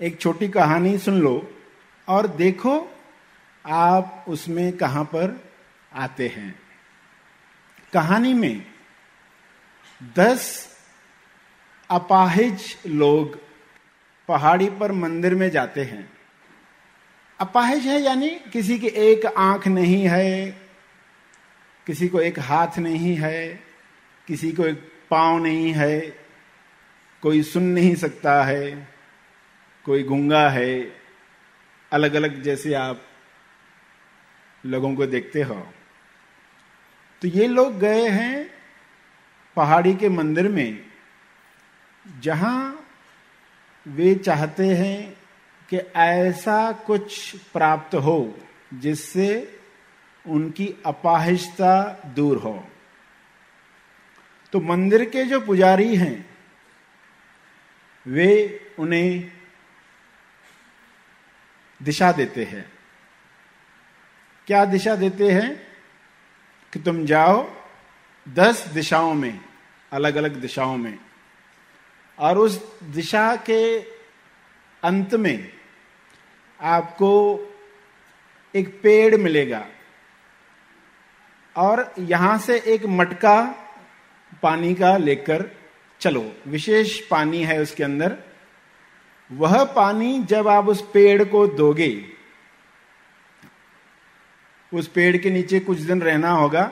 एक छोटी कहानी सुन लो और देखो आप उसमें कहाँ पर आते हैं। कहानी में दस अपाहिज लोग पहाड़ी पर मंदिर में जाते हैं। अपाहिज है यानी किसी की एक आँख नहीं है, किसी को एक हाथ नहीं है, किसी को एक पाँव नहीं है, कोई सुन नहीं सकता है। कोई गुंगा है अलग अलग जैसे आप लोगों को देखते हो। तो ये लोग गए हैं पहाड़ी के मंदिर में, जहाँ वे चाहते हैं कि ऐसा कुछ प्राप्त हो, जिससे उनकी अपाहिजता दूर हो। तो मंदिर के जो पुजारी हैं, वे उन्हें दिशा देते हैं। क्या दिशा देते हैं? कि तुम जाओ दस दिशाओं में अलग अलग दिशाओं में, और उस दिशा के अंत में आपको एक पेड़ मिलेगा, और यहाँ से एक मटका पानी का लेकर चलो। विशेष पानी है उसके अंदर वह पानी जब आप उस पेड़ को दोगे, उस पेड़ के नीचे कुछ दिन रहना होगा,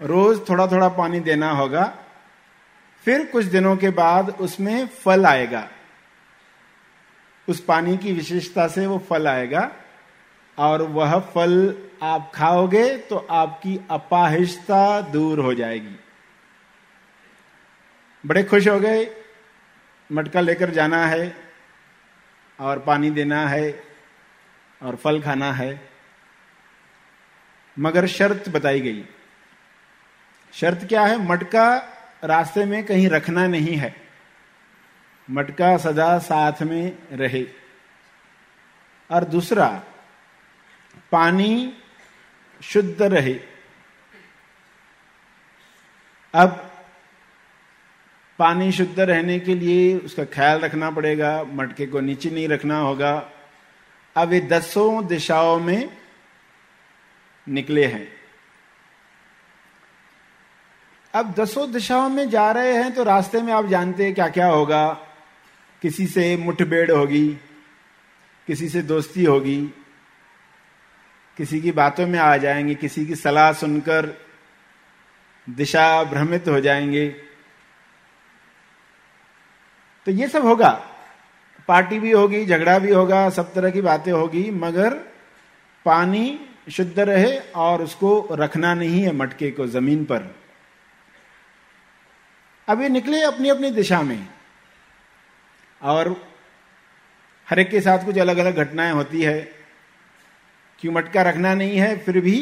रोज थोड़ा थोड़ा पानी देना होगा, फिर कुछ दिनों के बाद उसमें फल आएगा। उस पानी की विशेषता से वो फल आएगा और वह फल आप खाओगे तो आपकी अपाहिजता दूर हो जाएगी। बड़े खुश हो गए, मटका लेकर जाना है। और पानी देना है और फल खाना है। मगर शर्त बताई गई। शर्त क्या है? मटका रास्ते में कहीं रखना नहीं है। मटका सदा साथ में रहे। और दूसरा, पानी शुद्ध रहे। अब पानी शुद्ध रहने के लिए उसका ख्याल रखना पड़ेगा, मटके को नीचे नहीं रखना होगा। अब ये दसों दिशाओं में निकले हैं। अब दसों दिशाओं में जा रहे हैं तो रास्ते में आप जानते हैं क्या क्या होगा। किसी से मुठभेड़ होगी, किसी से दोस्ती होगी, किसी की बातों में आ जाएँगे, किसी की सलाह सुनकर दिशा भ्रमित हो जाएँगे। तो ये सब होगा। पार्टी भी होगी, झगड़ा भी होगा, सब तरह की बातें होगी, मगर पानी शुद्ध रहे और उसको रखना नहीं है मटके को ज़मीन पर। अब ये निकले अपनी अपनी दिशा में। और हर एक के साथ कुछ अलग अलग घटनाएँ होती है। क्यों मटका रखना नहीं है, फिर भी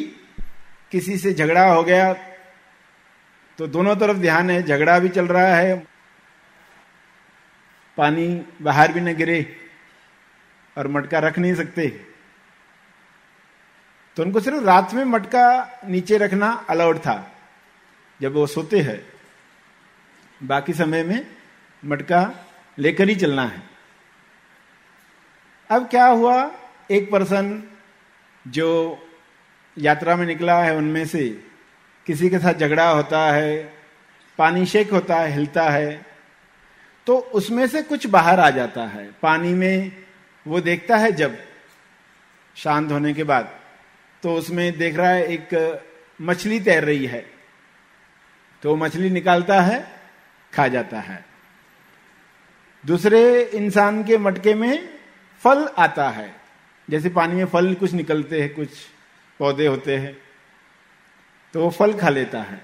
किसी से झगड़ा हो गया तो दोनों तरफ़ ध्यान है, झगड़ा भी चल रहा है पानी बाहर भी न गिरे और मटका रख नहीं सकते। तो उनको सिर्फ़ रात में मटका नीचे रखना अलाउड था, जब वो सोते हैं। बाकी समय में मटका लेकर ही चलना है। अब क्या हुआ? एक पर्सन जो यात्रा में निकला है, उनमें से किसी के साथ झगड़ा होता है, पानी शेक होता है, हिलता है तो उसमें से कुछ बाहर आ जाता है। पानी में वो देखता है जब, शांत होने के बाद तो उसमें देख रहा है एक मछली तैर रही है। तो मछली निकालता है, खा जाता है। दूसरे इंसान के मटके में फल आता है। जैसे पानी में फल कुछ निकलते हैं, कुछ पौधे होते हैं तो वो फल खा लेता है।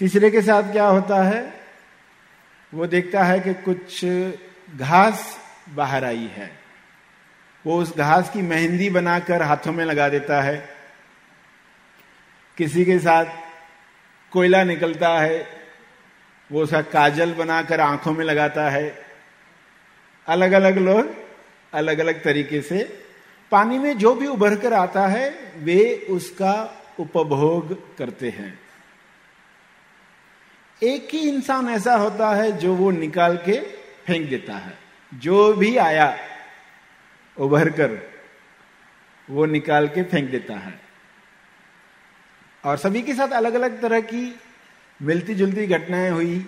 तीसरे के साथ क्या होता है? वो देखता है कि कुछ घास बाहर आई है। वो उस घास की मेहंदी बनाकर हाथों में लगा देता है। किसी के साथ कोयला निकलता है, वो उसका काजल बनाकर आँखों में लगाता है। अलग अलग लोग अलग अलग तरीके से पानी में जो भी उभर कर आता है, वे उसका उपभोग करते हैं। एक ही इंसान ऐसा होता है जो वो निकाल के फेंक देता है। जो भी आया, उभर कर, वो निकाल के फेंक देता है। और सभी के साथ अलग अलग तरह की मिलती जुलती घटनाएँ हुई।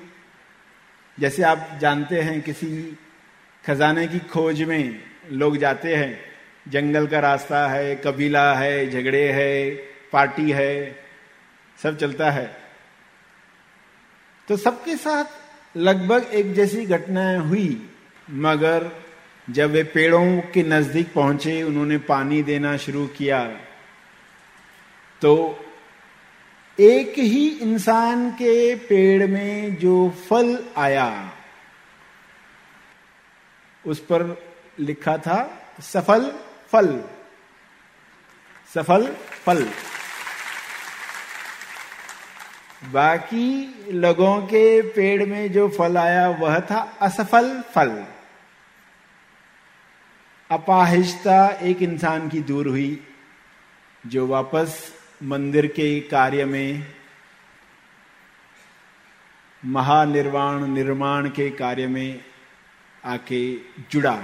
जैसे आप जानते हैं, किसी खजाने की खोज में लोग जाते हैं। जंगल का रास्ता है, कबीला है, झगड़े है, पार्टी है, सब चलता है। तो सबके साथ लगभग एक जैसी घटनाएँ हुई, मगर जब वे पेड़ों के नज़दीक पहुँचे, उन्होंने पानी देना शुरू किया। तो एक ही इंसान के पेड़ में जो फल आया, उस पर लिखा था, सफल फल सफल फल। बाकी लोगों के पेड़ में जो फल आया, वह था असफल फल। अपाहिजता एक इंसान की दूर हुई, जो वापस मंदिर के कार्य में, महानिर्वाण निर्माण के कार्य में आके जुड़ा।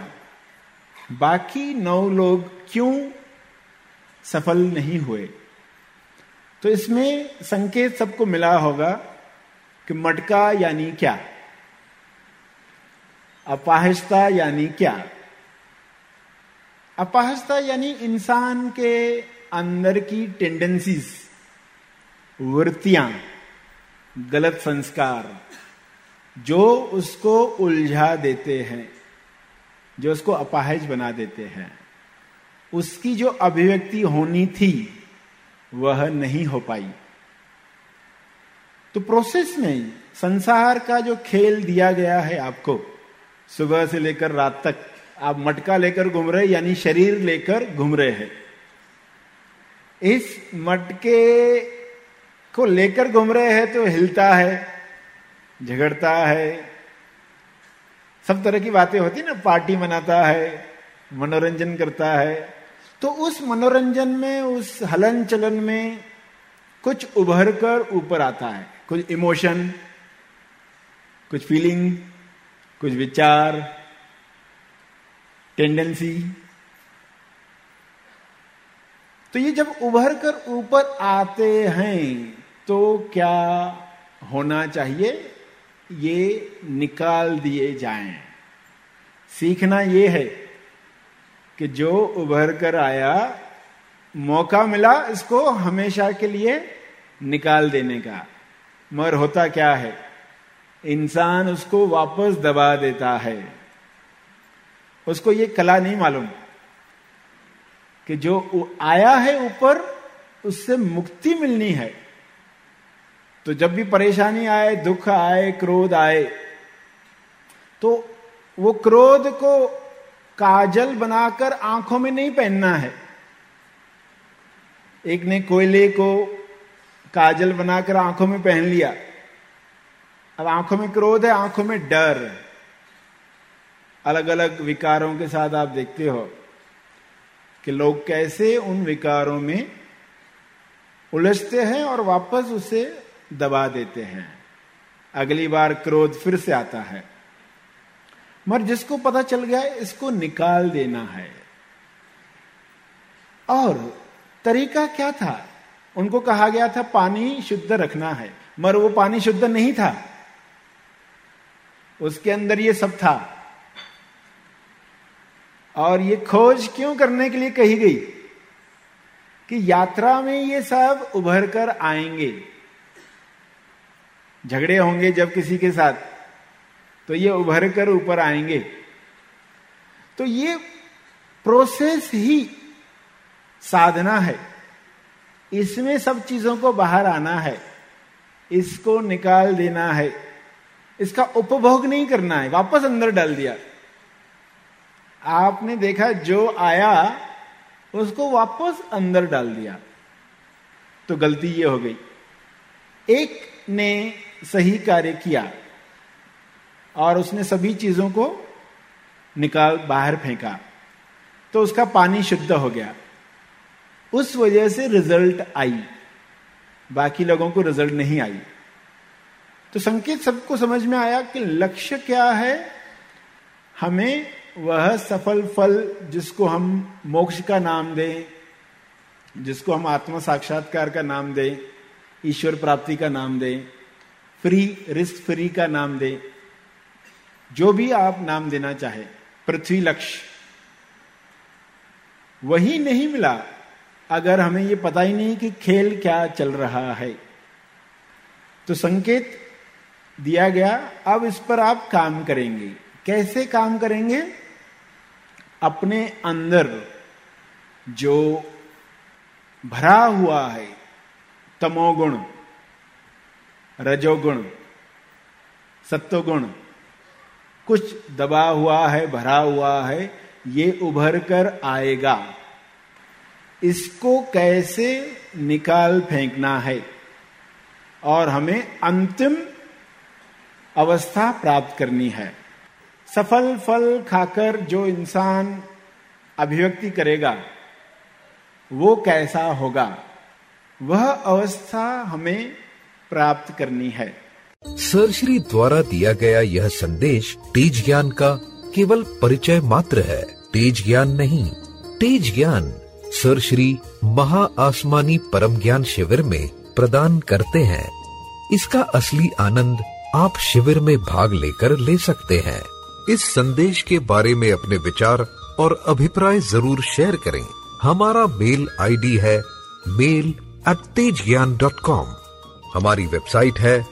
बाकी नौ लोग क्यों सफल नहीं हुए? तो इसमें संकेत सबको मिला होगा कि मटका यानी क्या? अपाहजता यानी क्या? अपाहजता यानी इंसान के अंदर की टेंडेंसीज वृत्तियाँ, गलत संस्कार, जो उसको उलझा देते हैं, जो उसको अपाहज बना देते हैं। उसकी जो अभिव्यक्ति होनी थी वह नहीं हो पाई। तो प्रोसेस में संसार का जो खेल दिया गया है आपको, सुबह से लेकर रात तक, आप मटका लेकर घूम रहे यानी शरीर लेकर घूम रहे हैं। इस मटके को लेकर घूम रहे हैं तो हिलता है, झगड़ता है, सब तरह की बातें होती ना, पार्टी मनाता है, मनोरंजन करता है। तो उस मनोरंजन में, उस हलन चलन में कुछ उभर कर ऊपर आता है। कुछ इमोशन कुछ फीलिंग कुछ विचार टेंडेंसी तो ये जब उभर कर ऊपर आते हैं तो क्या होना चाहिए? ये निकाल दिए जाएँ। सीखना ये है कि जो उभर कर आया, मौका मिला इसको हमेशा के लिए निकाल देने का। मगर होता क्या है? इंसान उसको वापस दबा देता है। उसको ये कला नहीं मालूम कि जो आया है ऊपर, उससे मुक्ति मिलनी है। तो जब भी परेशानी आए, दुख आए, क्रोध आए तो वो क्रोध को काजल बनाकर आँखों में नहीं पहनना है। एक ने कोयले को काजल बनाकर आँखों में पहन लिया। अब आँखों में क्रोध है, आँखों में डर अलग अलग विकारों के साथ आप देखते हो कि लोग कैसे उन विकारों में उलझते हैं और वापस उसे दबा देते हैं। अगली बार क्रोध फिर से आता है। मगर जिसको पता चल गया इसको निकाल देना है। और तरीका क्या था? उनको कहा गया था, पानी शुद्ध रखना है। मगर वो पानी शुद्ध नहीं था। उसके अंदर ये सब था। और ये खोज क्यों करने के लिए कही गई? कि यात्रा में ये सब उभर कर आएँगे। झगड़े होंगे जब किसी के साथ। तो ये उभर कर ऊपर आएँगे। तो ये प्रोसेस ही साधना है। इसमें सब चीज़ों को बाहर आना है। इसको निकाल देना है। इसका उपभोग नहीं करना है। वापस अंदर डाल दिया। आपने देखा, जो आया, उसको वापस अंदर डाल दिया। तो गलती ये हो गई। एक ने सही कार्य किया। और उसने सभी चीज़ों को निकाल, बाहर फेंका। तो उसका पानी शुद्ध हो गया। उस वजह से रिज़ल्ट आई। बाकी लोगों को रिज़ल्ट नहीं आई। तो संकेत सबको समझ में आया कि लक्ष्य क्या है। हमें वह सफल फल जिसको हम मोक्ष का नाम दें, जिसको हम आत्म साक्षात्कार का नाम दें, ईश्वर प्राप्ति का नाम दें, फ्री, रिस्क फ्री का नाम दें जो भी आप नाम देना चाहे, पृथ्वी लक्ष्य। वही नहीं मिला, अगर हमें यह पता ही नहीं कि खेल क्या चल रहा है। तो संकेत दिया गया, अब इस पर आप काम करेंगे। कैसे काम करेंगे? अपने अंदर जो भरा हुआ है, तमोगुण, रजोगुण, सत्वगुण कुछ दबा हुआ है, भरा हुआ है, ये उभर कर आएगा। इसको कैसे निकाल फेंकना है? और हमें अंतिम अवस्था प्राप्त करनी है। सफल फल खाकर जो इंसान अभिव्यक्ति करेगा, वो कैसा होगा? वह अवस्था हमें प्राप्त करनी है। सरश्री द्वारा दिया गया यह संदेश तेज ज्ञान का केवल परिचय मात्र है। तेज ज्ञान नहीं। तेज ज्ञान सर श्री महा आसमानी परम ज्ञान शिविर में प्रदान करते हैं। इसका असली आनंद आप शिविर में भाग लेकर ले सकते हैं। इस संदेश के बारे में अपने विचार और अभिप्राय ज़रूर शेयर करें। हमारा मेल आईडी है mail at Tej Gyan dot com हमारी वेबसाइट है